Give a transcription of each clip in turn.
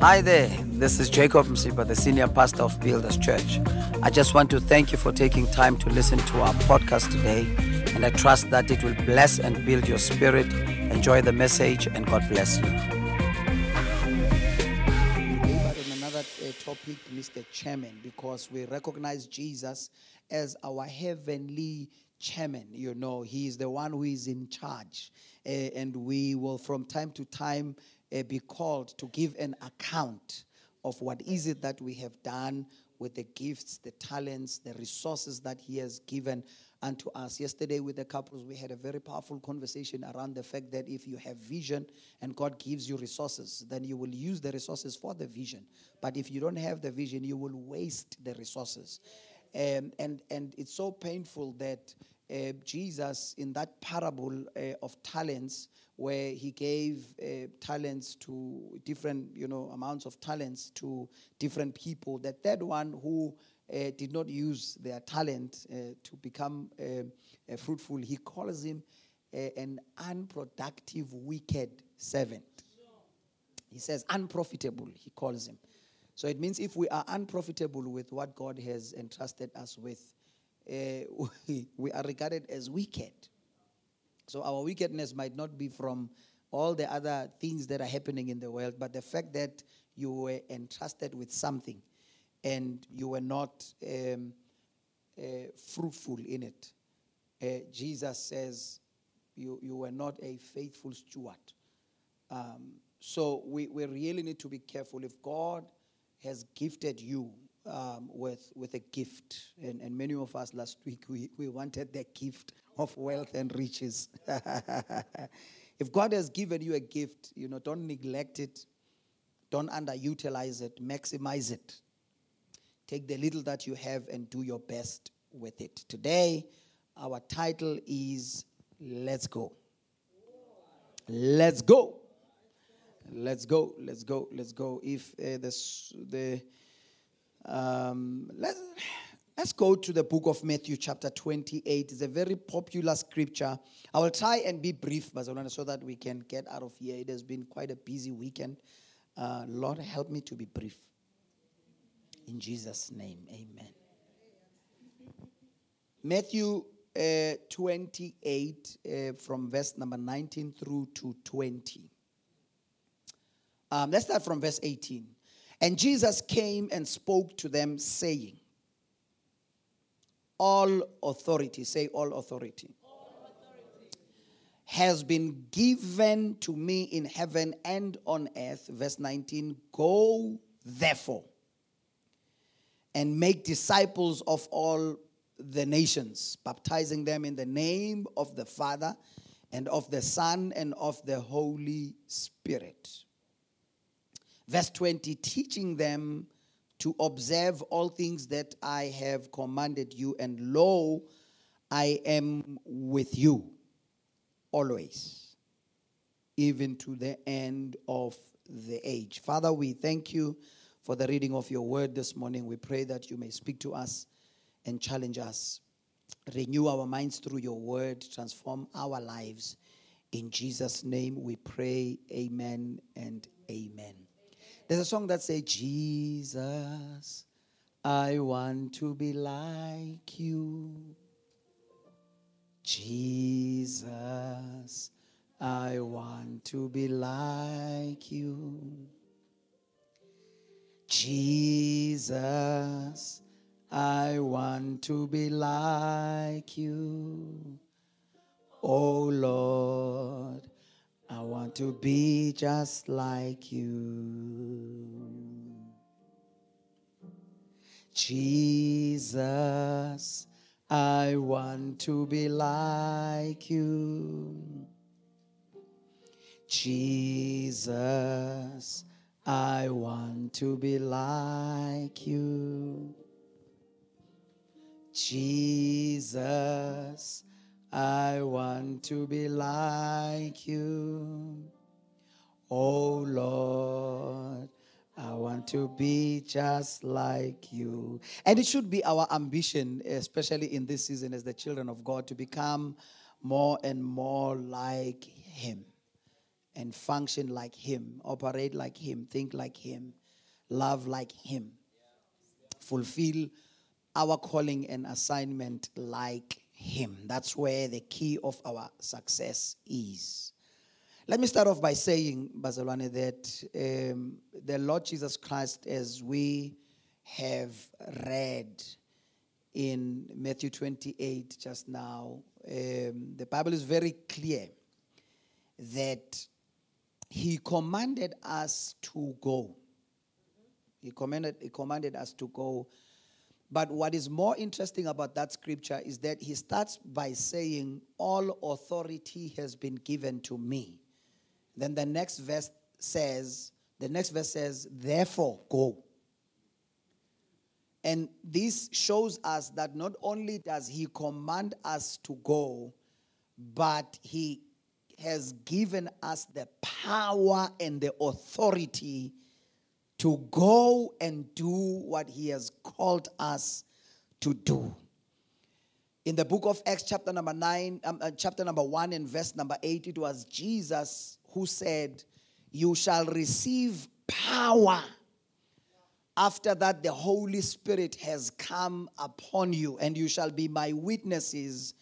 Hi there, this is Jacob Msipa, the senior pastor of Builders Church. I just want to thank you for taking time to listen to our podcast today, and I trust that it will bless and build your spirit. Enjoy the message, and God bless you. On another uh, topic, Mr. Chairman, because we recognize Jesus as our heavenly chairman. You know, he is the one who is in charge, uh, and we will, from time to time, uh, be called to give an account of what is it that we have done with the gifts, the talents, the resources that he has given unto us. Yesterday, with the couples, we had a very powerful conversation around the fact that if you have vision and God gives you resources, then you will use the resources for the vision. But if you don't have the vision, you will waste the resources. Um, and, and it's so painful that uh, Jesus, in that parable uh, of talents, where he gave uh, talents to different, you know, amounts of talents to different people, that that one who uh, did not use their talent uh, to become uh, uh, fruitful, he calls him uh, an unproductive, wicked servant. He says unprofitable, he calls him. So it means if we are unprofitable with what God has entrusted us with, we, we are regarded as wicked. So our wickedness might not be from all the other things that are happening in the world, but the fact that you were entrusted with something and you were not um, uh, fruitful in it. Uh, Jesus says you, you were not a faithful steward. Um, so we, we really need to be careful. If God has gifted you um, with, with a gift, and, and many of us last week, we, we wanted the gift of wealth and riches. if God has given you a gift, you know, don't neglect it, don't underutilize it, maximize it. Take the little that you have and do your best with it. Today, our title is Let's Go. Let's go. Let's go. Let's go. Let's go. If uh, the, the um, let's, let's go to the book of Matthew, chapter 28. It's a very popular scripture. I will try and be brief, Bazalwane, so that we can get out of here. It has been quite a busy weekend. Uh, Lord, help me to be brief. In Jesus' name, amen. Matthew uh, 28, uh, from verse number 19 through to 20. Um, let's start from verse 18. And Jesus came and spoke to them, saying, All authority, say, All authority, all authority. has been given to me in heaven and on earth. Verse 19 Go therefore and make disciples of all the nations, baptizing them in the name of the Father and of the Son and of the Holy Spirit. Verse 20, teaching them to observe all things that I have commanded you, and lo, I am with you always, even to the end of the age. Father, we thank you for the reading of your word this morning. We pray that you may speak to us and challenge us. Renew our minds through your word, transform our lives. In Jesus' name we pray, amen and amen. There's a song that says, Jesus, I want to be like you. Jesus, I want to be like you. Jesus, I want to be like you. Oh Lord, I want to be just like you. Jesus, I want to be like you. Jesus, I want to be like you. Jesus, I want to be like you. Oh Lord, I want to be just like you. And it should be our ambition, especially in this season as the children of God, to become more and more like Him. and function like Him, operate like Him, think like Him, love like Him, fulfill our calling and assignment like Him. That's where the key of our success is. Let me start off by saying, Bazalwane, that um, the Lord Jesus Christ, as we have read in Matthew 28 just now, um, the Bible is very clear that He commanded us to go. He commanded, he commanded us to go. But what is more interesting about that scripture is that he starts by saying, All authority has been given to me. Then the next verse says, the next verse says, therefore go. And this shows us that not only does he command us to go, but he has given us the power and the authority to go and do what he has called us to do. In the book of Acts, chapter number 9, um, uh, chapter number 1, and verse number 8, it was Jesus who said, You shall receive power. After that, the Holy Spirit has come upon you, and you shall be my witnesses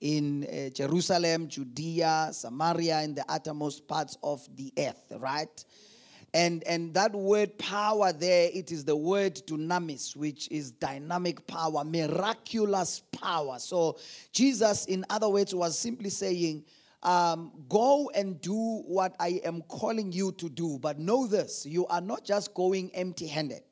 in uh, Jerusalem, Judea, Samaria, and the uttermost parts of the earth, right? And, and that word power there, it is the word dunamis, which is dynamic power, miraculous power. So Jesus, in other words, was simply saying, um, go and do what I am calling you to do. But know this you are not just going empty handed.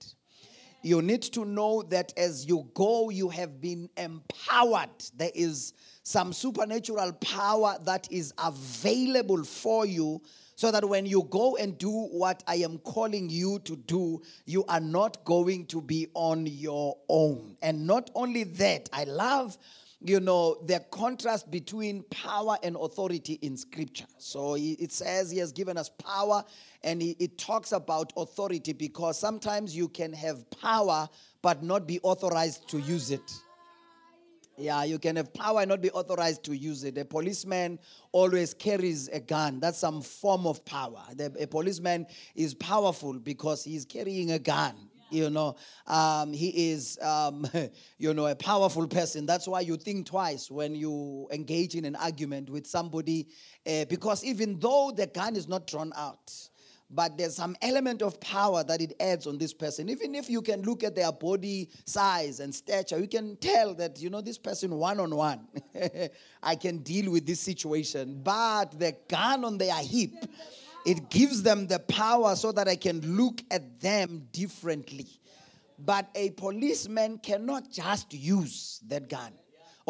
You need to know that as you go, you have been empowered. There is some supernatural power that is available for you so that when you go and do what I am calling you to do, you are not going to be on your own. And not only that, I love you know, the contrast between power and authority in scripture. So it says he has given us power and it talks about authority because sometimes you can have power but not be authorized to use it. Yeah, you can have power and not be authorized to use it. A policeman always carries a gun. That's some form of power. The, a policeman is powerful because he's carrying a gun you know um, he is um, you know a powerful person that's why you think twice when you engage in an argument with somebody uh, because even though the gun is not drawn out but there's some element of power that it adds on this person. Even if you can look at their body size and stature you can tell that you know this person one on one i can deal with this situation. But the gun on their hip it gives them the power so that I can look at them differently. But a policeman cannot just use that gun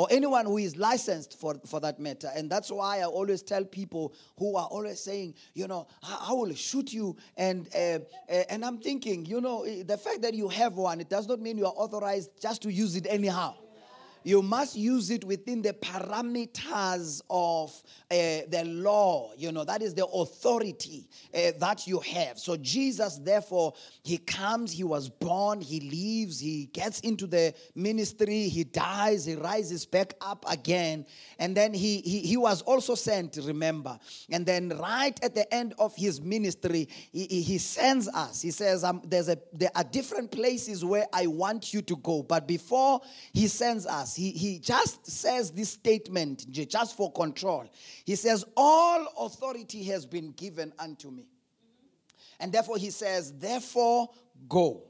or anyone who is licensed for, for that matter. And that's why I always tell people who are always saying, you know, I, I will shoot you. And, uh, uh, and I'm thinking, you know, the fact that you have one, it does not mean you are authorized just to use it anyhow you must use it within the parameters of uh, the law. You know, that is the authority uh, that you have. So, Jesus, therefore, he comes, he was born, he leaves, he gets into the ministry, he dies, he rises back up again. And then he, he, he was also sent, remember. And then, right at the end of his ministry, he, he sends us. He says, um, there's a, There are different places where I want you to go. But before he sends us, us. He, he just says this statement just for control. He says, All authority has been given unto me. And therefore, he says, Therefore, go.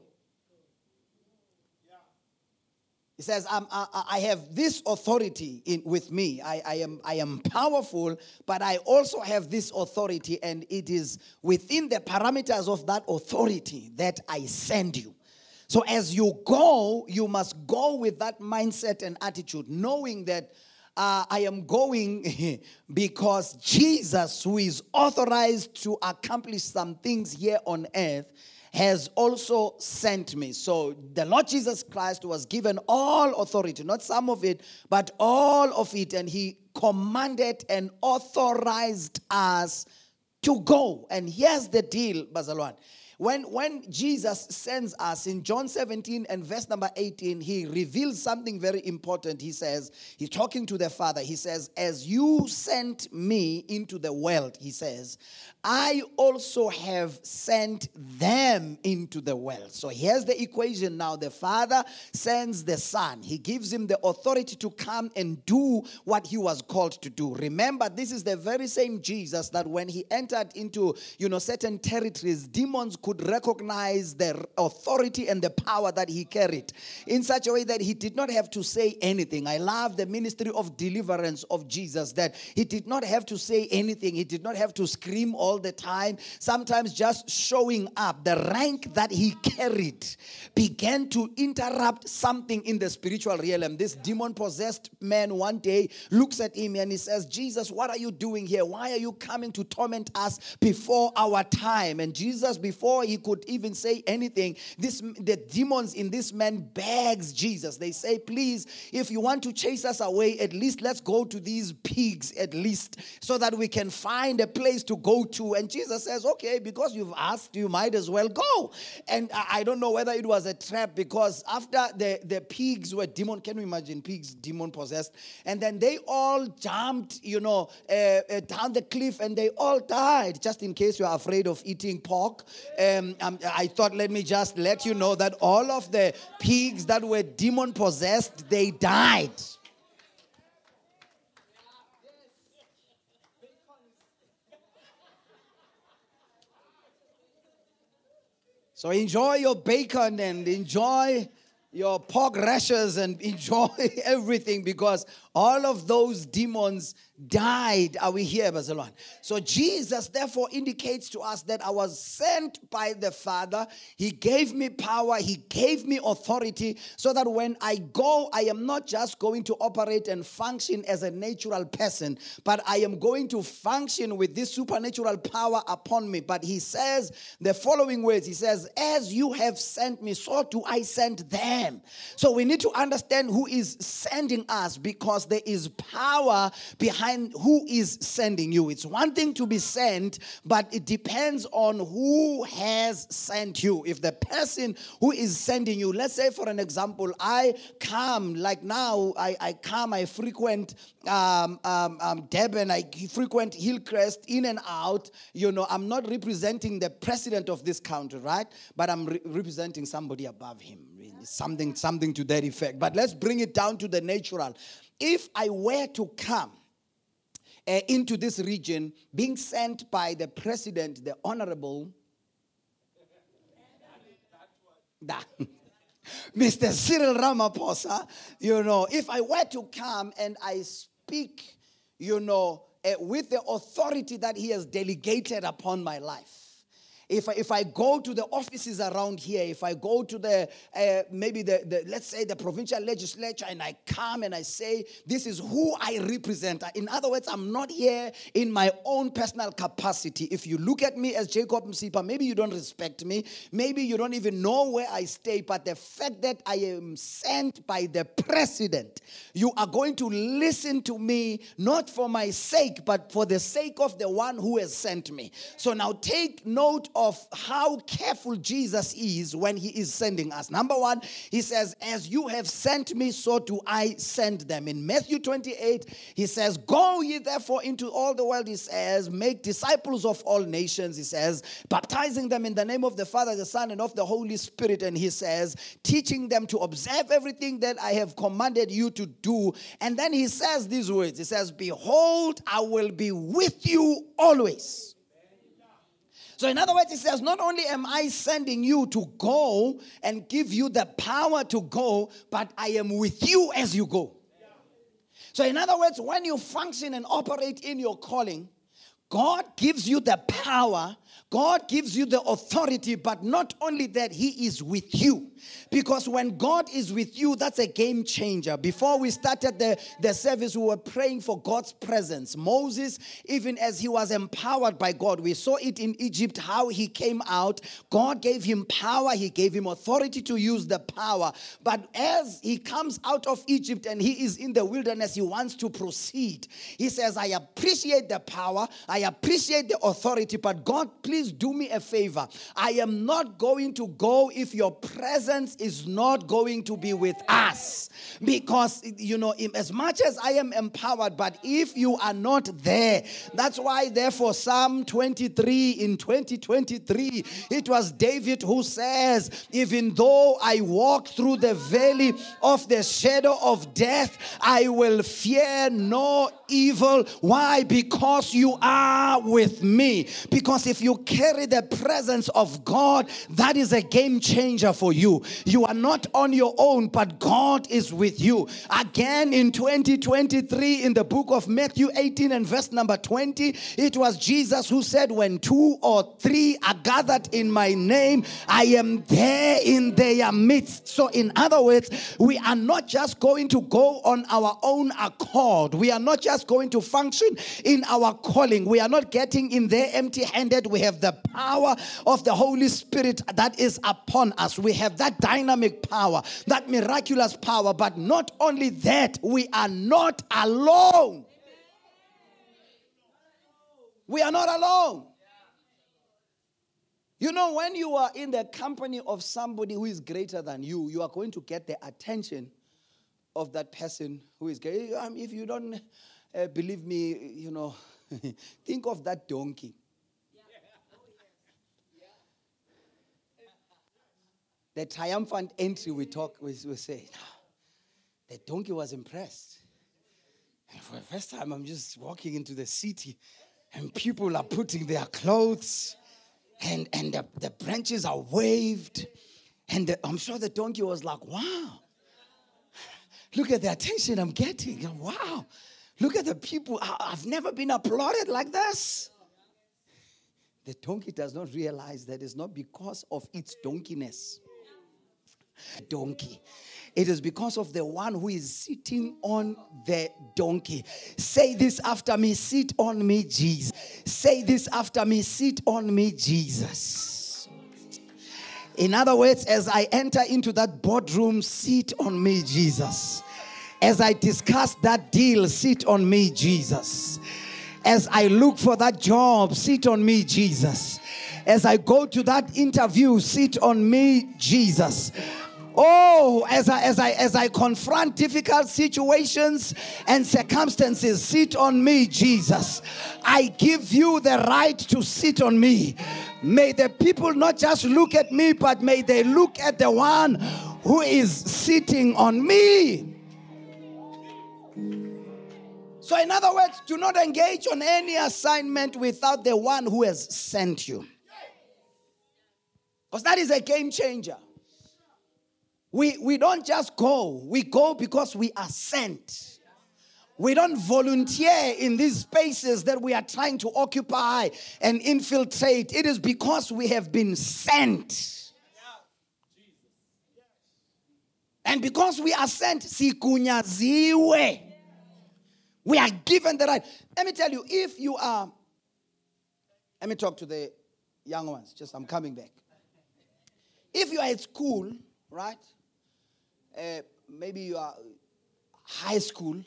He says, I, I have this authority in, with me. I, I, am, I am powerful, but I also have this authority, and it is within the parameters of that authority that I send you. So as you go, you must go with that mindset and attitude, knowing that uh, I am going because Jesus, who is authorized to accomplish some things here on earth, has also sent me. So the Lord Jesus Christ was given all authority, not some of it, but all of it. And he commanded and authorized us to go. And here's the deal, Bazalwan. When, when Jesus sends us in John 17 and verse number 18, he reveals something very important. He says, he's talking to the Father. He says, As you sent me into the world, he says, I also have sent them into the world. So here's the equation now. The Father sends the Son. He gives him the authority to come and do what he was called to do. Remember, this is the very same Jesus that when he entered into, you know, certain territories, demons could recognize the authority and the power that he carried in such a way that he did not have to say anything. I love the ministry of deliverance of Jesus that he did not have to say anything. He did not have to scream all the time. Sometimes just showing up, the rank that he carried began to interrupt something in the spiritual realm. This demon possessed man one day looks at him and he says, Jesus, what are you doing here? Why are you coming to torment us before our time? And Jesus, before he could even say anything, this the demons in this man begs Jesus. They say, please, if you want to chase us away, at least let's go to these pigs at least so that we can find a place to go to. And Jesus says, okay, because you've asked, you might as well go. And I don't know whether it was a trap because after the, the pigs were demon, can you imagine pigs demon possessed? And then they all jumped, you know, uh, uh, down the cliff and they all died. Just in case you're afraid of eating pork, um, um, I thought, let me just let you know that all of the pigs that were demon possessed, they died. So enjoy your bacon and enjoy your pork rashers and enjoy everything because all of those demons died. Are we here, Bazalwan? So Jesus therefore indicates to us that I was sent by the Father. He gave me power, He gave me authority, so that when I go, I am not just going to operate and function as a natural person, but I am going to function with this supernatural power upon me. But He says the following words He says, As you have sent me, so do I send them. So we need to understand who is sending us because there is power behind who is sending you. It's one thing to be sent, but it depends on who has sent you. If the person who is sending you, let's say for an example, I come, like now, I, I come, I frequent um, um, um, Durban, I frequent Hillcrest in and out. You know, I'm not representing the president of this country, right? But I'm re- representing somebody above him. Something, something to that effect. But let's bring it down to the natural. If I were to come uh, into this region, being sent by the president, the honorable Mr. Cyril Ramaphosa, you know, if I were to come and I speak, you know, uh, with the authority that he has delegated upon my life, if I, if I go to the offices around here, if I go to the uh, maybe the, the let's say the provincial legislature and I come and I say this is who I represent. In other words, I'm not here in my own personal capacity. If you look at me as Jacob Msipa, maybe you don't respect me, maybe you don't even know where I stay, but the fact that I am sent by the president, you are going to listen to me not for my sake, but for the sake of the one who has sent me. So now take note how careful Jesus is when he is sending us. Number one, he says, As you have sent me, so do I send them. In Matthew 28, he says, Go ye therefore into all the world, he says, make disciples of all nations, he says, baptizing them in the name of the Father, the Son, and of the Holy Spirit. And he says, teaching them to observe everything that I have commanded you to do. And then he says these words He says, Behold, I will be with you always so, in other words, he says, Not only am I sending you to go and give you the power to go, but I am with you as you go. So, in other words, when you function and operate in your calling, God gives you the power God gives you the authority, but not only that, He is with you. Because when God is with you, that's a game changer. Before we started the, the service, we were praying for God's presence. Moses, even as he was empowered by God, we saw it in Egypt how he came out. God gave him power, He gave him authority to use the power. But as he comes out of Egypt and he is in the wilderness, he wants to proceed. He says, I appreciate the power, I appreciate the authority, but God, please do me a favor. I am not going to go if your presence is not going to be with us. Because, you know, as much as I am empowered, but if you are not there, that's why, therefore, Psalm 23 in 2023, it was David who says, Even though I walk through the valley of the shadow of death, I will fear no evil. Why? Because you are with me. Because if you carry the presence of God, that is a game changer for you. You are not on your own, but God is with you. Again, in 2023, in the book of Matthew 18 and verse number 20, it was Jesus who said, When two or three are gathered in my name, I am there in their midst. So, in other words, we are not just going to go on our own accord, we are not just going to function in our calling. We are not getting in there empty handed. We have the power of the Holy Spirit that is upon us. We have that dynamic power, that miraculous power. But not only that, we are not alone. We are not alone. You know, when you are in the company of somebody who is greater than you, you are going to get the attention of that person who is great. Um, if you don't uh, believe me, you know, think of that donkey. The triumphant entry we talk, we, we say, the donkey was impressed. And for the first time, I'm just walking into the city, and people are putting their clothes and, and the, the branches are waved. And the, I'm sure the donkey was like, wow, look at the attention I'm getting. Wow, look at the people. I've never been applauded like this. The donkey does not realize that it's not because of its donkeyness. Donkey. It is because of the one who is sitting on the donkey. Say this after me sit on me, Jesus. Say this after me sit on me, Jesus. In other words, as I enter into that boardroom, sit on me, Jesus. As I discuss that deal, sit on me, Jesus. As I look for that job, sit on me, Jesus. As I go to that interview, sit on me, Jesus. Oh, as I as I as I confront difficult situations and circumstances, sit on me, Jesus. I give you the right to sit on me. May the people not just look at me, but may they look at the one who is sitting on me. So, in other words, do not engage on any assignment without the one who has sent you. Because that is a game changer. We, we don't just go, we go because we are sent. We don't volunteer in these spaces that we are trying to occupy and infiltrate. It is because we have been sent. And because we are sent, sikunyaziwe. We are given the right. Let me tell you, if you are, let me talk to the young ones, just I'm coming back. If you are at school, right? uh, maybe you are high school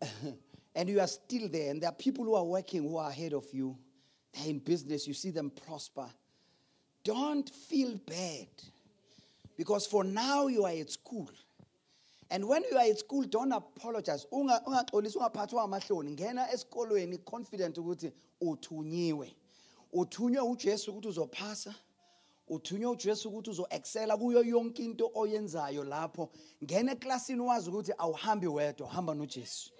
and you are still there and there are people who are working who are ahead of you they're in business you see them prosper don't feel bad because for now you are at school and when you are at school don't apologize. Ungaxolisi ungaphathwa amahloni. Ngena esikolweni confident ukuthi uthunyiwe. Uthunywe ujesu ukuthi uzophasa. Uthunywe ujesu ukuthi uzo-excela kuyo yonke into oyenzayo lapho. Ngena eklasini wazi ukuthi awuhambi wedwa uhamba nojesu.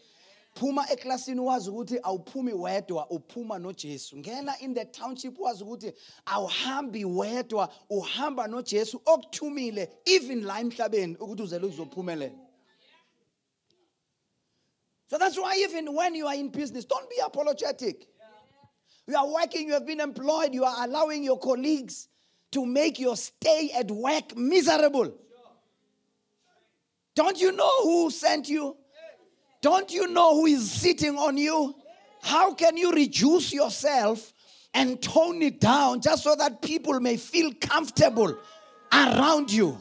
Phuma eklasini wazi ukuthi awuphumi wedwa uphuma nojesu ngena in the township wazi ukuthi awuhambi wedwa uhamba nojesu okuthumile even la emhlabeni ukuthi uzele uzophumelela so that's why even when you are in business don't be apologetic you are working you have been employed you are allowing your colleagues to make your stay at work miserable. Don't you know who sent you? Don't you know who is sitting on you? How can you reduce yourself and tone it down just so that people may feel comfortable around you?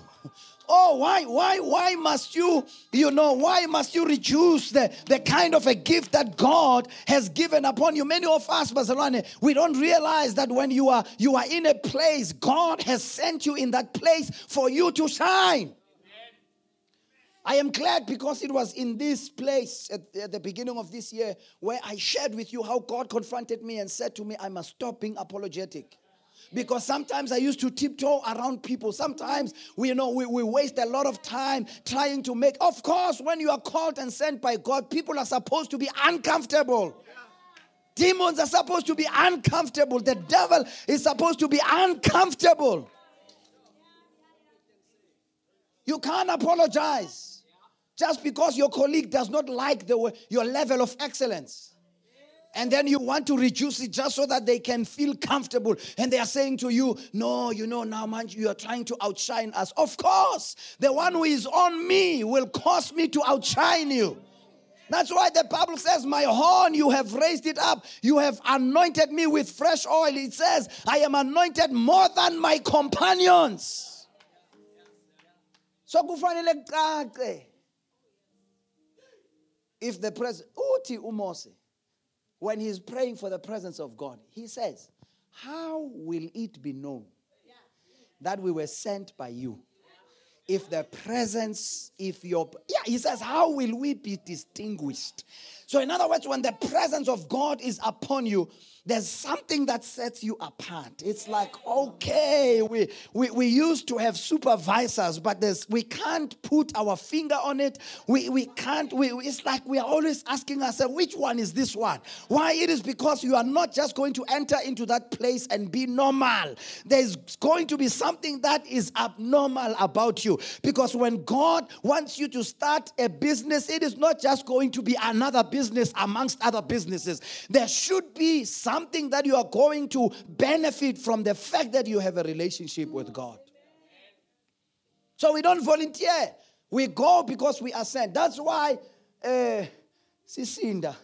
Oh, why, why, why must you, you know, why must you reduce the, the kind of a gift that God has given upon you? Many of us, Bazalwane, we don't realize that when you are you are in a place, God has sent you in that place for you to shine. I am glad because it was in this place at, at, the beginning of this year where I shared with you how God confronted me and said to me, I must stop being apologetic because sometimes I used to tiptoe around people. Sometimes we you know we, we waste a lot of time trying to make. Of course, when you are called and sent by God, people are supposed to be uncomfortable. Demons are supposed to be uncomfortable. The devil is supposed to be uncomfortable. You can't apologize just because your colleague does not like the, your level of excellence and then you want to reduce it just so that they can feel comfortable. And they are saying to you, No, you know, now, man, you are trying to outshine us. Of course, the one who is on me will cause me to outshine you. That's why the Bible says, My horn, you have raised it up. You have anointed me with fresh oil. It says, I am anointed more than my companions. So. If the president, uthi umose when he's praying for the presence of God, he says, How will it be known that we were sent by you? If the presence, if your, yeah, he says, How will we be distinguished? So, in other words, when the presence of God is upon you, there's something that sets you apart. It's like, okay, we, we, we used to have supervisors, but there's, we can't put our finger on it. We, we can't, we, it's like we are always asking ourselves, which one is this one? Why? It is because you are not just going to enter into that place and be normal. There's going to be something that is abnormal about you. Because when God wants you to start a business, it is not just going to be another business amongst other businesses. There should be something that you are going to benefit from the fact that you have a relationship with God. So we don't volunteer. We go because we are sent. That's why, uh, Sisinda,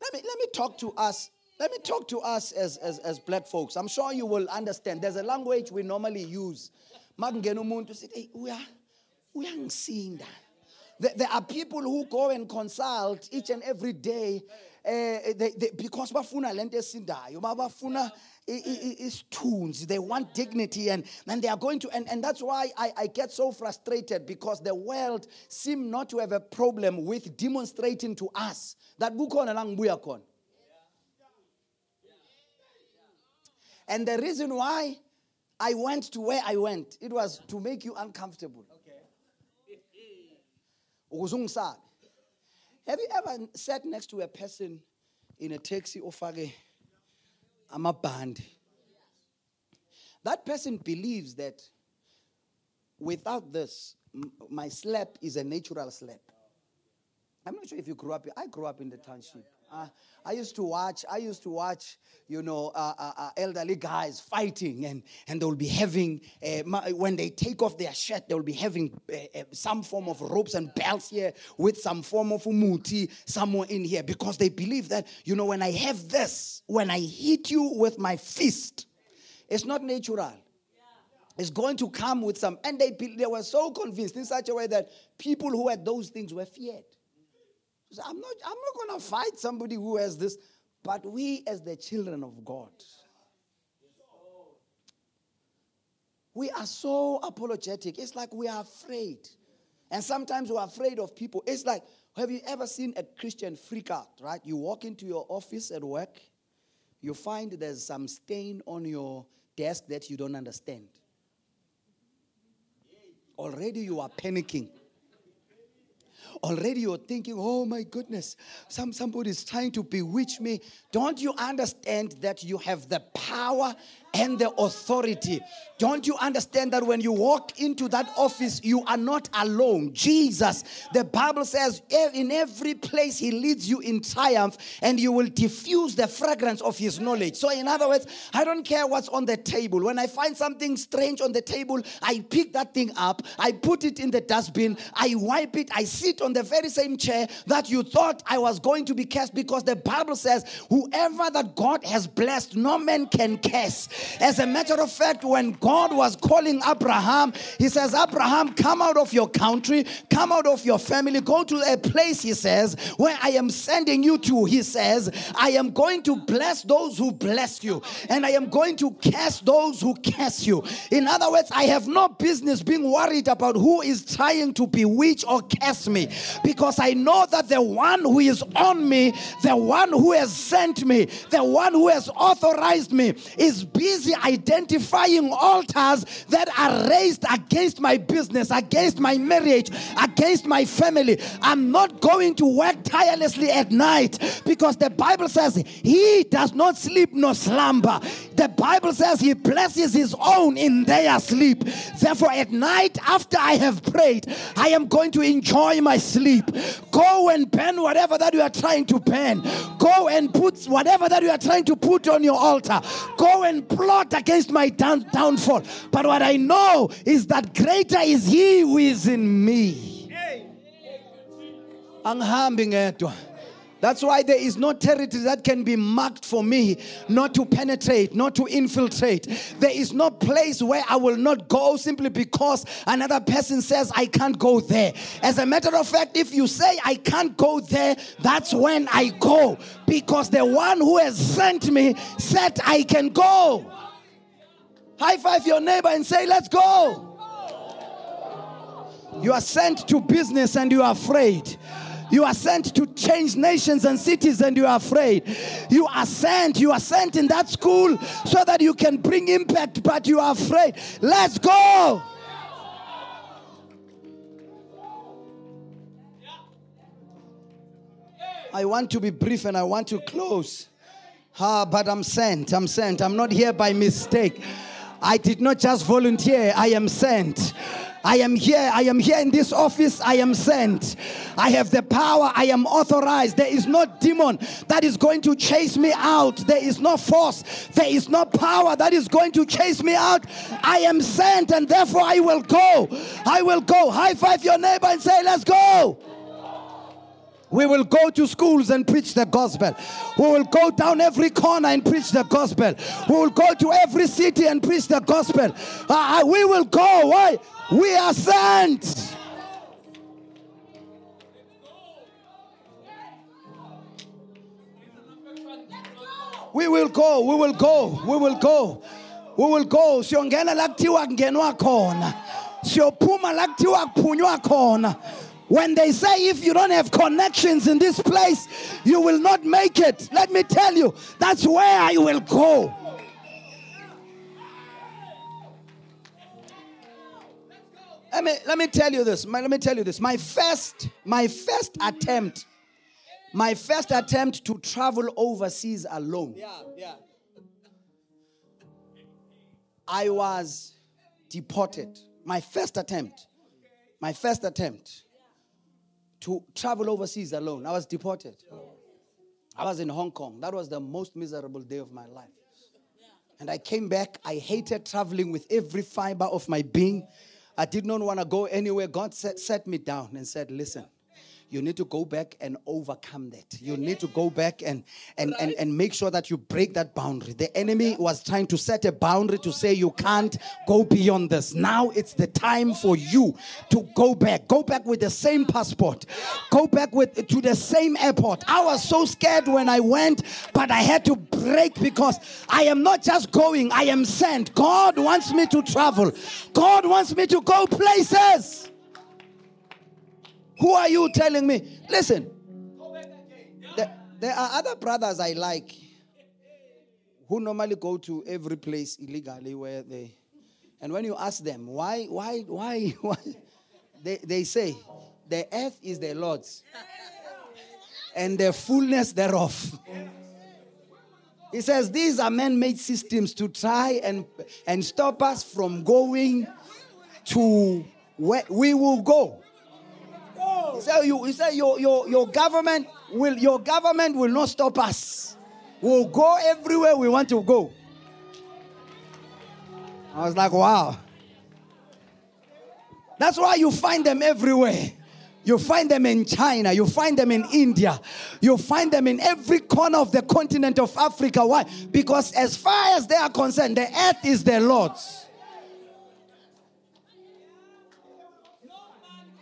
let me, let me talk to us. Let me talk to us as, as, as black folks. I'm sure you will understand. There's a language we normally use. There are people who go and consult each and every day uh, they, they, because bafuna lento esindayo bafuna isithunzi they want dignity and, and they are going to and, and that's why I, I get so frustrated because the world seem not to have a problem with demonstrating to us that kukhona la ngibuya khona. And the reason why I went to where I went it was to make you uncomfortable. Ukuze have you ever sat next to a person in a taxi or fage? I'm a band? that person believes that without this my slap is a natural slap i'm not sure if you grew up i grew up in the township uh, I used to watch. I used to watch. You know, uh, uh, uh elderly guys fighting, and and they will be having uh, when they take off their shirt, they will be having some form of ropes and belts here with some form of umuti somewhere in here because they believe that you know when I have this, when I hit you with my fist, it's not natural. It's going to come with some, and they they were so convinced in such a way that people who had those things were feared. I'm not, I'm not going to fight somebody who has this, but we, as the children of God, we are so apologetic. It's like we are afraid. And sometimes we're afraid of people. It's like, have you ever seen a Christian freak out, right? You walk into your office at work, you find there's some stain on your desk that you don't understand. Already you are panicking. Already you're thinking, oh my goodness, some, somebody is trying to bewitch me. Don't you understand that you have the power and the authority. Don't you understand that when you walk into that office, you are not alone? Jesus, the Bible says, in every place he leads you in triumph and you will diffuse the fragrance of his knowledge. So, in other words, I don't care what's on the table. When I find something strange on the table, I pick that thing up, I put it in the dustbin, I wipe it, I sit on the very same chair that you thought I was going to be cast because the Bible says, whoever that God has blessed, no man can curse. As a matter of fact, when God was calling Abraham, he says, Abraham, come out of your country, come out of your family, go to a place, he says, where I am sending you to. He says, I am going to bless those who bless you, and I am going to curse those who curse you. In other words, I have no business being worried about who is trying to bewitch or curse me because I know that the one who is on me, the one who has sent me, the one who has authorized me is busy identifying altars that are raised against my business, against my marriage, against my family. I'm not going to work tirelessly at night because the Bible says he does not sleep nor slumber. The Bible says he blesses his own in their sleep. Therefore, at night, after I have prayed, I am going to enjoy my sleep. Go and burn whatever that you are trying to burn. Go and put whatever that you are trying to put on your altar. Go and plot against my down, downfall. But what I know is that greater is he who is in me. Angihambi ngedwa. That's why there is no territory that can be marked for me not to penetrate, not to infiltrate. There is no place where I will not go simply because another person says I can't go there. As a matter of fact, if you say I can't go there, that's when I go because the one who has sent me said I can go. High five your neighbor and say, Let's go. You are sent to business and you are afraid. You are sent to change nations and cities and you are afraid. You are sent, you are sent in that school so that you can bring impact, but you are afraid. Let's go. I want to be brief and I want to close. Ah, but I'm sent. I'm sent. I'm not here by mistake. I did not just volunteer, I am sent. I am here. I am here in this office. I am sent. I have the power. I am authorized. There is no demon that is going to chase me out. There is no force. There is no power that is going to chase me out. I am sent and therefore I will go. I will go. High five your neighbor and say, Let's go. We will go to schools and preach the gospel. We will go down every corner and preach the gospel. We will go to every city and preach the gospel. Uh, we will go. Why? We are sent. We will go. We will go. We will go. We will go. Siyongena la kungenwa khona. Siyophuma la kuphunywa khona. When they say if you don't have connections in this place, you will not make it. Let me tell you, that's where I will go. Let me, let me tell you this. My, let me tell you this. My first, my first attempt, my first attempt to travel overseas alone. Yeah, yeah. I was deported. My first attempt. My first attempt to travel overseas alone. I was deported. I was in Hong Kong. That was the most miserable day of my life. And I came back. I hated traveling with every fiber of my being. I did not want to go anywhere. God set, set me down and said, Listen, you need to go back and overcome that. You need to go back and, and, and, and make sure that you break that boundary. The enemy was trying to set a boundary to say you can't go beyond this. Now it's the time for you to go back. Go back with the same passport. Go back with to the same airport. I was so scared when I went, but I had to break because I am not just going, I am sent. God wants me to travel. God wants me to go places. Who are you telling me? Listen, there, there are other brothers I like who normally go to every place illegally where they, and when you ask them why, why, why, why, they, they say the earth is the Lord's and the fullness thereof. He says these are man made systems to try and, and stop us from going to where we will go. He said, you, say your, your, your government will your government will not stop us. We'll go everywhere we want to go. I was like, wow. That's why you find them everywhere. You find them in China, you find them in India, you find them in every corner of the continent of Africa. Why? Because as far as they are concerned, the earth is the Lord's.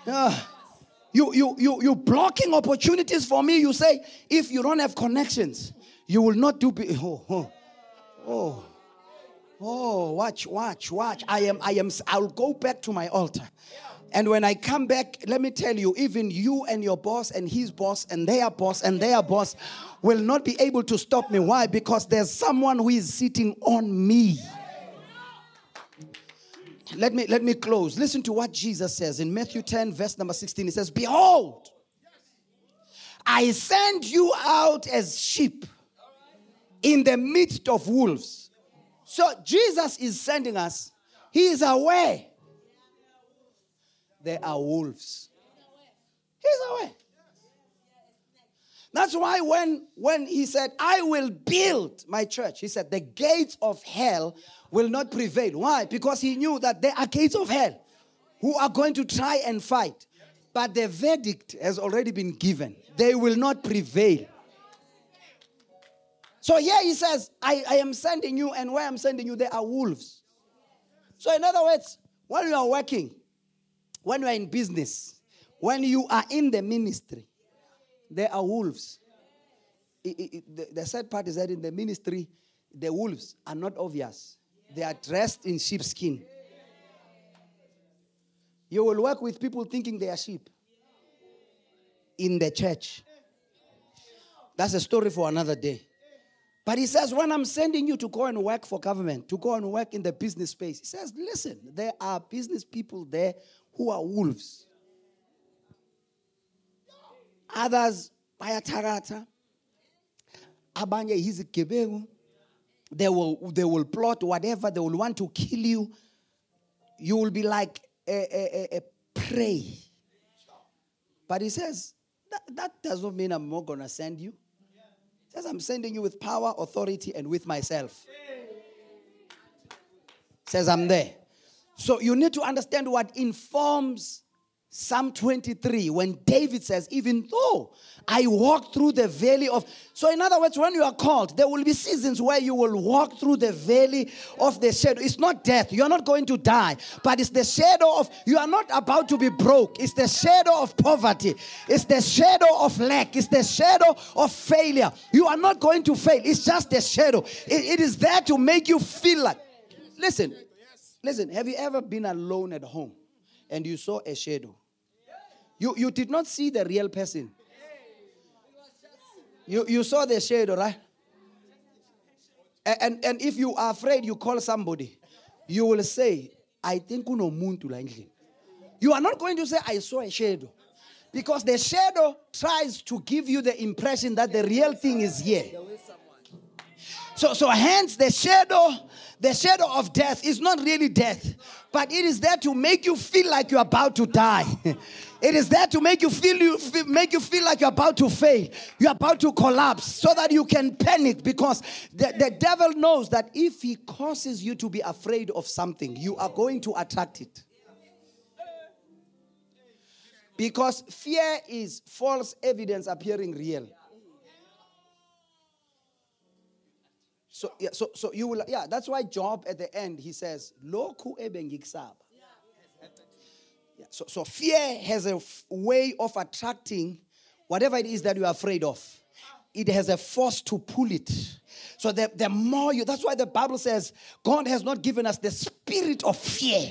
Uh, you, you, you, you blocking opportunities for me. You say, if you don't have connections, you will not do. Be- oh, oh, oh, oh, watch, watch, watch. I am, I am, I'll go back to my altar. And when I come back, let me tell you, even you and your boss and his boss and their boss and their boss will not be able to stop me. Why? Because there's someone who is sitting on me. Let me let me close. Listen to what Jesus says in Matthew 10, verse number 16. He says, Behold, I send you out as sheep in the midst of wolves. So Jesus is sending us. He is aware there are wolves. He's aware. That's why when, when he said, I will build my church, he said, the gates of hell will not prevail. Why? Because he knew that there are gates of hell who are going to try and fight. But the verdict has already been given. They will not prevail. So here he says, I, I am sending you, and where I'm sending you, there are wolves. So, in other words, when you are working, when you are in business, when you are in the ministry, there are wolves. It, it, the, the sad part is that in the ministry, the wolves are not obvious. They are dressed in sheepskin. You will work with people thinking they are sheep in the church. That's a story for another day. But he says, when I'm sending you to go and work for government, to go and work in the business space, he says, listen, there are business people there who are wolves. Others, bayathakatha. Abanye yizigebengu. They will, they will plot whatever, they will want to kill you. You will be like a, a, a, prey. But he says, that, that does not mean I'm not going to send you. He says, I'm sending you with power, authority, and with myself. Says, I'm there. So you need to understand what informs Psalm 23, when David says, Even though I walk through the valley of. So, in other words, when you are called, there will be seasons where you will walk through the valley of the shadow. It's not death, you're not going to die, but it's the shadow of. You are not about to be broke. It's the shadow of poverty, it's the shadow of lack, it's the shadow of failure. You are not going to fail, it's just the shadow. it, it is there to make you feel like. Listen, listen, have you ever been alone at home and you saw a shadow? You, you did not see the real person. You, you saw the shadow, right? And, and, and if you are afraid, you call somebody. You will say, I think unomuntu la endlini. You are not going to say, I saw a shadow. Because the shadow tries to give you the impression that the real thing is here. So, so hence the shadow, the shadow of death is not really death, but it is there to make you feel like you're about to die. It is there to make you feel you make you feel like you're about to fail, you're about to collapse, so that you can panic because the, the devil knows that if he causes you to be afraid of something, you are going to attract it. Because fear is false evidence appearing real. So yeah, so so you will yeah, that's why Job at the end he says, Loku ebengiksaba. Yeah, so, so fear has a f- way of attracting whatever it is that you're afraid of. It has a force to pull it. So the, the more you, that's why the Bible says God has not given us the spirit of fear.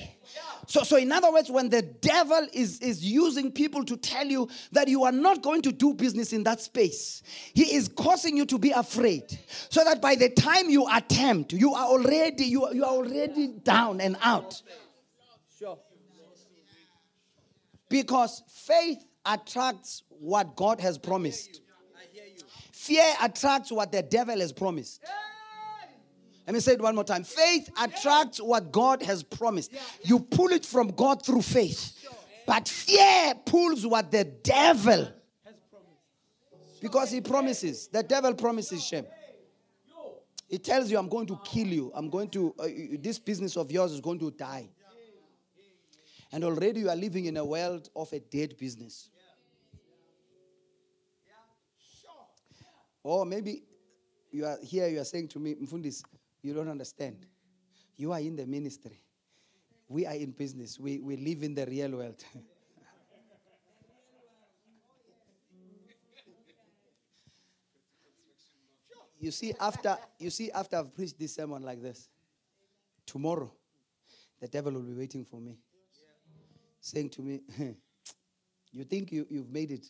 So, so in other words, when the devil is, is using people to tell you that you are not going to do business in that space, he is causing you to be afraid. So that by the time you attempt, you are already you, you are already down and out. Because faith attracts what God has promised. Fear attracts what the devil has promised. Let me say it one more time. Faith attracts what God has promised. You pull it from God through faith. But fear pulls what the devil because he promises. The devil promises shame. He tells you, I'm going to kill you. I'm going to, uh, this business of yours is going to die and already you are living in a world of a dead business. Or maybe you are here, you are saying to me, Mfundis, you don't understand. You are in the ministry. We are in business. We, we live in the real world. you see, after you see, after I've preached this sermon like this, tomorrow, the devil will be waiting for me. Saying to me, You think you, you've made it?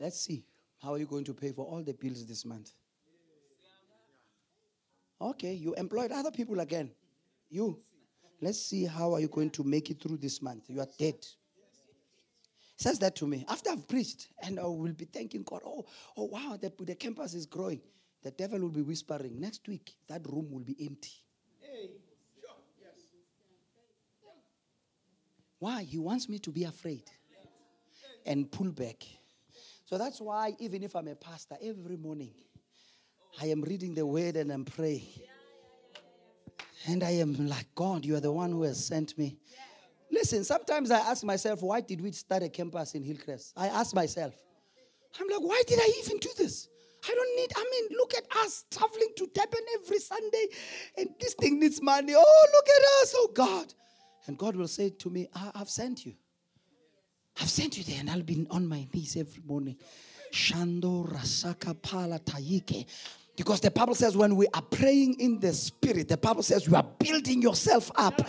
Let's see. How are you going to pay for all the bills this month? Okay, you employed other people again. You. Let's see how are you going to make it through this month. You are dead. Says that to me after I've preached, and I will be thanking God. Oh, oh wow, the, the campus is growing. The devil will be whispering. Next week, that room will be empty. Why? He wants me to be afraid and pull back. So that's why, even if I'm a pastor, every morning I am reading the word and I'm praying. And I am like, God, you are the one who has sent me. Listen, sometimes I ask myself, why did we start a campus in Hillcrest? I ask myself, I'm like, why did I even do this? I don't need, I mean, look at us traveling to Durban every Sunday, and this thing needs money. Oh, look at us, oh God. And God will say to me, I, have sent you. I've sent you there, and I'll be on my knees every morning. Shando Rasaka Pala Taike. Because the Bible says when we are praying in the Spirit, the Bible says you are building yourself up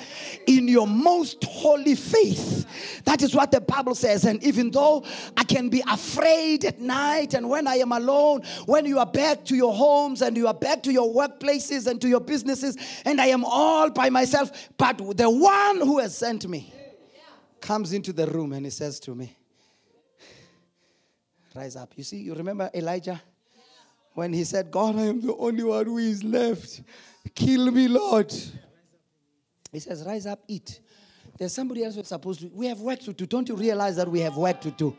in your most holy faith. That is what the Bible says. And even though I can be afraid at night and when I am alone, when you are back to your homes and you are back to your workplaces and to your businesses, and I am all by myself, but the one who has sent me comes into the room and he says to me, Rise up. You see, you remember Elijah? When he said, God, I am the only one who is left. Kill me, Lord. He says, Rise up, eat. There's somebody else who's supposed to. We have work to do. Don't you realize that we have work to do?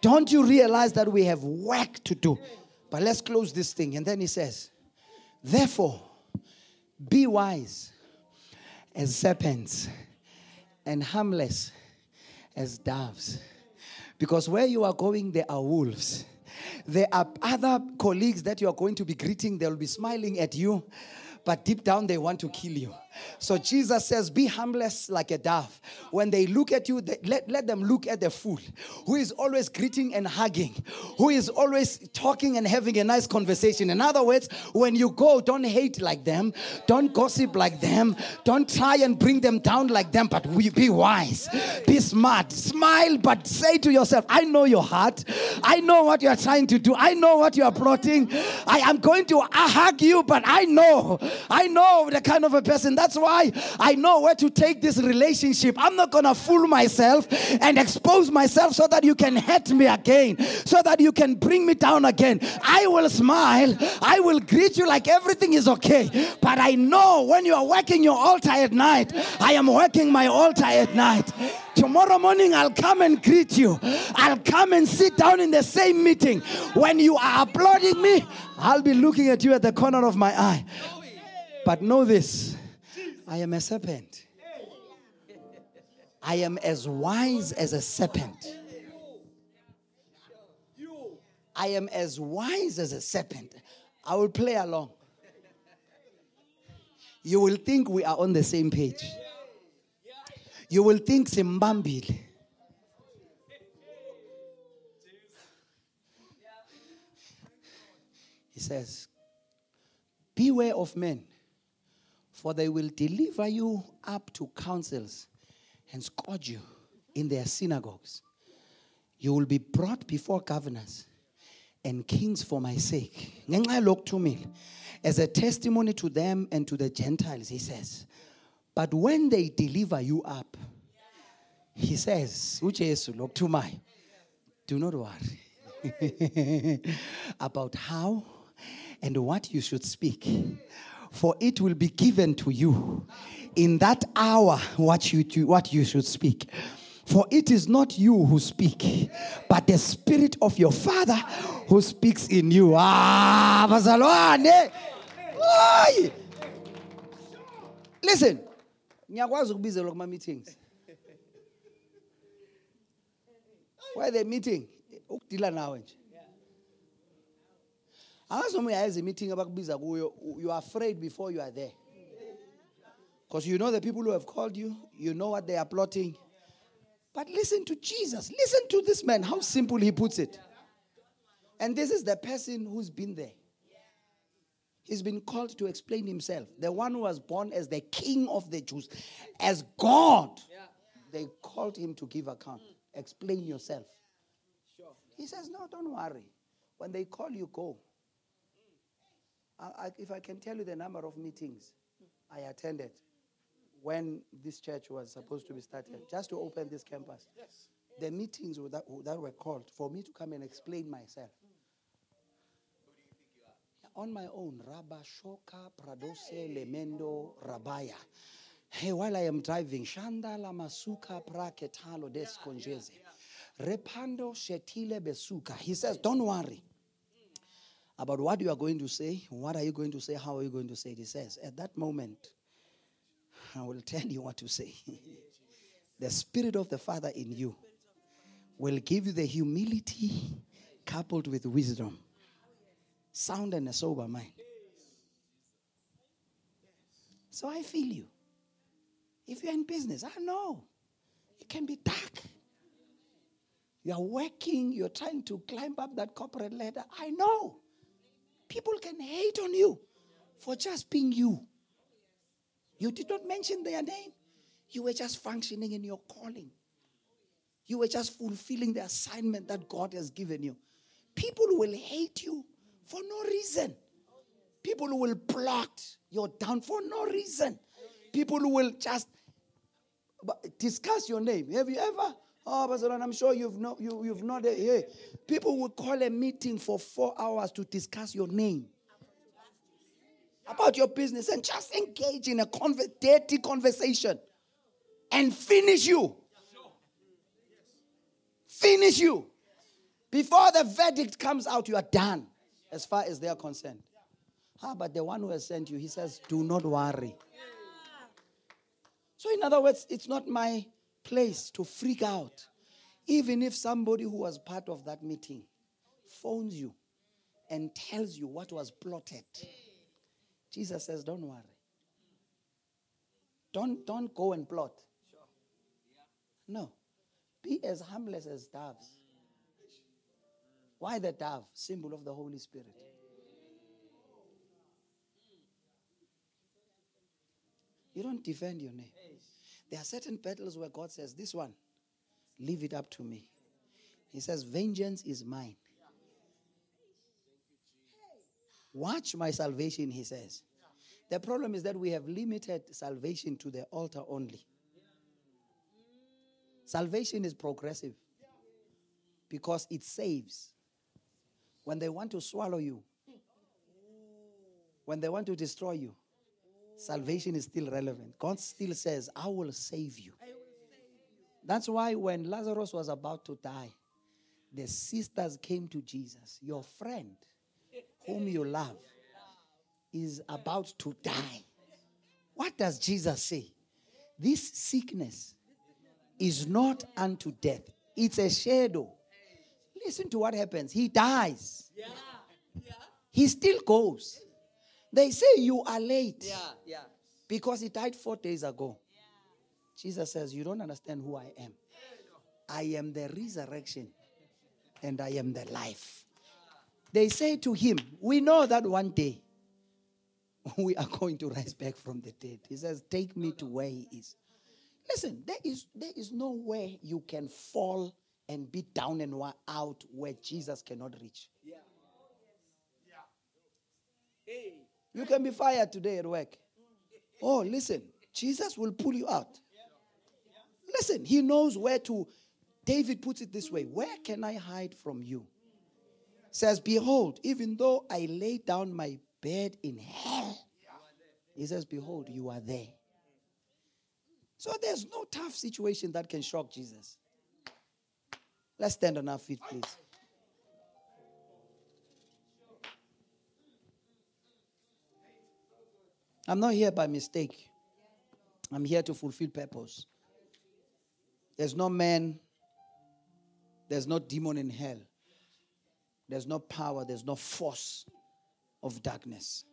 Don't you realize that we have work to do? But let's close this thing. And then he says, Therefore, be wise as serpents and harmless as doves. Because where you are going, there are wolves. There are other colleagues that you are going to be greeting, they'll be smiling at you but deep down they want to kill you. So Jesus says, Be harmless like a dove. When they look at you, they, let, let them look at the fool who is always greeting and hugging, who is always talking and having a nice conversation. In other words, when you go, don't hate like them, don't gossip like them, don't try and bring them down like them, but be wise, be smart, smile, but say to yourself, I know your heart, I know what you are trying to do, I know what you are plotting. I am going to uh, hug you, but I know I know the kind of a person. That's why I know where to take this relationship. I'm not going to fool myself and expose myself so that you can hurt me again, so that you can bring me down again. I will smile. I will greet you like everything is okay. But I know when you are working your altar at night, I am working my altar at night. Tomorrow morning, I'll come and greet you. I'll come and sit down in the same meeting. When you are applauding me, I'll be looking at you at the corner of my eye. But know this I am a serpent. I am as wise as a serpent. I am as wise as a serpent. I will play along. You will think we are on the same page. You will think Simbambil. He says, Beware of men for they will deliver you up to councils and scourge you in their synagogues. You will be brought before governors and kings for my sake. As a testimony to them and to the Gentiles, he says. But when they deliver you up, he says, do not worry about how and what you should speak for it will be given to you in that hour what you, what you should speak. For it is not you who speak, but the Spirit of your Father who speaks in you. Ah. Listen, ngiyakwazi ukubizelwa kuma meetings. Why the meeting? Nawe nje. Angazi noma imeeting abakubiza kuyo you are afraid before you are there because you know the people who have called you you know what they are plotting but listen to jesus listen to this man how simple he puts it and this is the person who's been there He's been called to explain himself. The one who was born as the king of the Jews, as God. They called him to give account. Explain yourself. He says, No, don't worry. When they call you, go. I, if I can tell you the number of meetings I attended when this church was supposed to be started, just to open this campus, the meetings that, that were called for me to come and explain myself on my own. Rabashoka Pradose Lemendo Rabaya. Hey, while I am driving, Shanda la masuka praketalo desconjeze. Repando shetile besuka. He says, Don't worry about what you are going to say. What are you going to say? How are you going to say it? He says, At that moment, I will tell you what to say. the Spirit of the Father in you will give you the humility coupled with wisdom sound and a sober mind. So I feel you. If you're in business, I know it can be dark. You're working, you're trying to climb up that corporate ladder. I know. People can hate on you for just being you. You did not mention their name. You were just functioning in your calling. You were just fulfilling the assignment that God has given you. People will hate you for no reason. People will plot your down for no reason. People will just discuss your name. Have you ever? Oh, Pastor, I'm sure you've not you, you've not hey. People will call a meeting for four hours to discuss your name. About your business and just engage in a conver- dirty conversation and finish you. Finish you. Before the verdict comes out, you are done as far as they are concerned. Ah, but the one who has sent you, he says, do not worry. So, in other words, it's not my place to freak out. Even if somebody who was part of that meeting phones you and tells you what was plotted, Jesus says, don't worry. Don't, don't go and plot. No. Be as harmless as doves. Why the dove? Symbol of the Holy Spirit. You don't defend your name. There are certain battles where God says, This one, leave it up to me. He says, Vengeance is mine. Watch my salvation, he says. The problem is that we have limited salvation to the altar only. Salvation is progressive because it saves. When they want to swallow you, when they want to destroy you, salvation is still relevant. God still says, I will save you. That's why when Lazarus was about to die, the sisters came to Jesus. Your friend, whom you love, is about to die. What does Jesus say? This sickness is not unto death, it's a shadow Listen to what happens. He dies. He still goes. They say you are late. Yeah. Yeah. Because he died four days ago. Yeah. Jesus says, You don't understand who I am. I am the resurrection and I am the life. They say to him, We know that one day we are going to rise back from the dead. He says, Take me to where he is. Listen, there is, there is no way you can fall and be down and out where Jesus cannot reach. Yeah. Yeah. Hey. You can be fired today at work. Oh, listen, Jesus will pull you out. Listen, he knows where to. David puts it this way Where can I hide from you? Says, Behold, even though I lay down my bed in hell, he says, Behold, you are there. So there's no tough situation that can shock Jesus. Let's stand on our feet, please. I'm not here by mistake. I'm here to fulfill purpose. There's no man, there's no demon in hell, there's no power, there's no force of darkness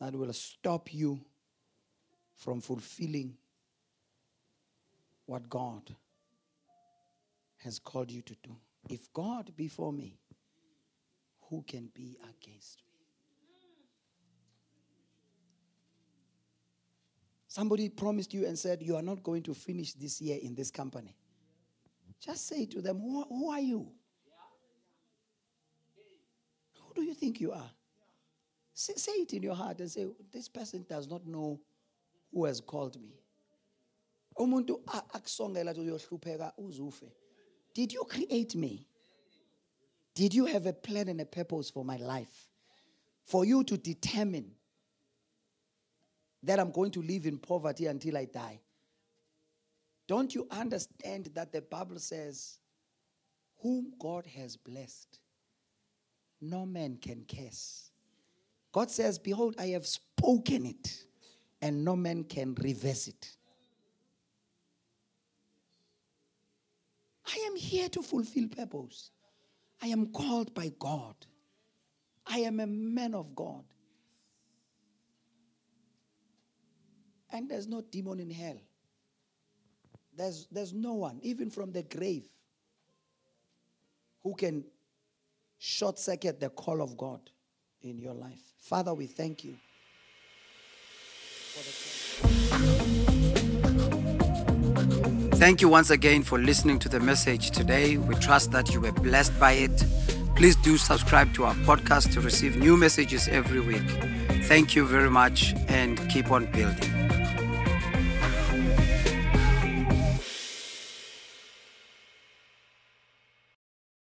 that will stop you from fulfilling what God has called you to do. If God be for me, who can be against me? Somebody promised you and said, You are not going to finish this year in this company. Just say to them, Who, who are you? Who do you think you are? Say, say it in your heart and say, This person does not know who has called me. Did you create me? Did you have a plan and a purpose for my life? For you to determine that I'm going to live in poverty until I die. Don't you understand that the Bible says, Whom God has blessed, no man can curse. God says, Behold, I have spoken it, and no man can reverse it. I am here to fulfill purpose. I am called by God. I am a man of God. And there's no demon in hell. There's, there's no one, even from the grave, who can short circuit the call of God in your life. Father, we thank you. Thank you once again for listening to the message today. We trust that you were blessed by it. Please do subscribe to our podcast to receive new messages every week. Thank you very much and keep on building.